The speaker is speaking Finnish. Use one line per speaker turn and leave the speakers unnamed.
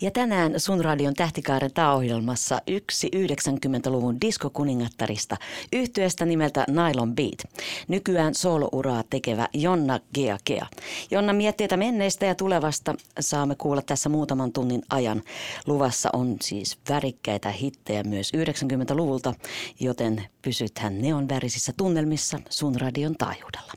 Ja tänään Sun Radion tähtikaaren taohjelmassa yksi 90-luvun diskokuningattarista yhtyeestä nimeltä Nylon Beat. Nykyään soolouraa tekevä Jonna Geakea. Jonna mietteitä menneistä ja tulevasta saamme kuulla tässä muutaman tunnin ajan. Luvassa on siis värikkäitä hittejä myös 90-luvulta, joten pysythän neonvärisissä tunnelmissa Sun Radion taajuudella.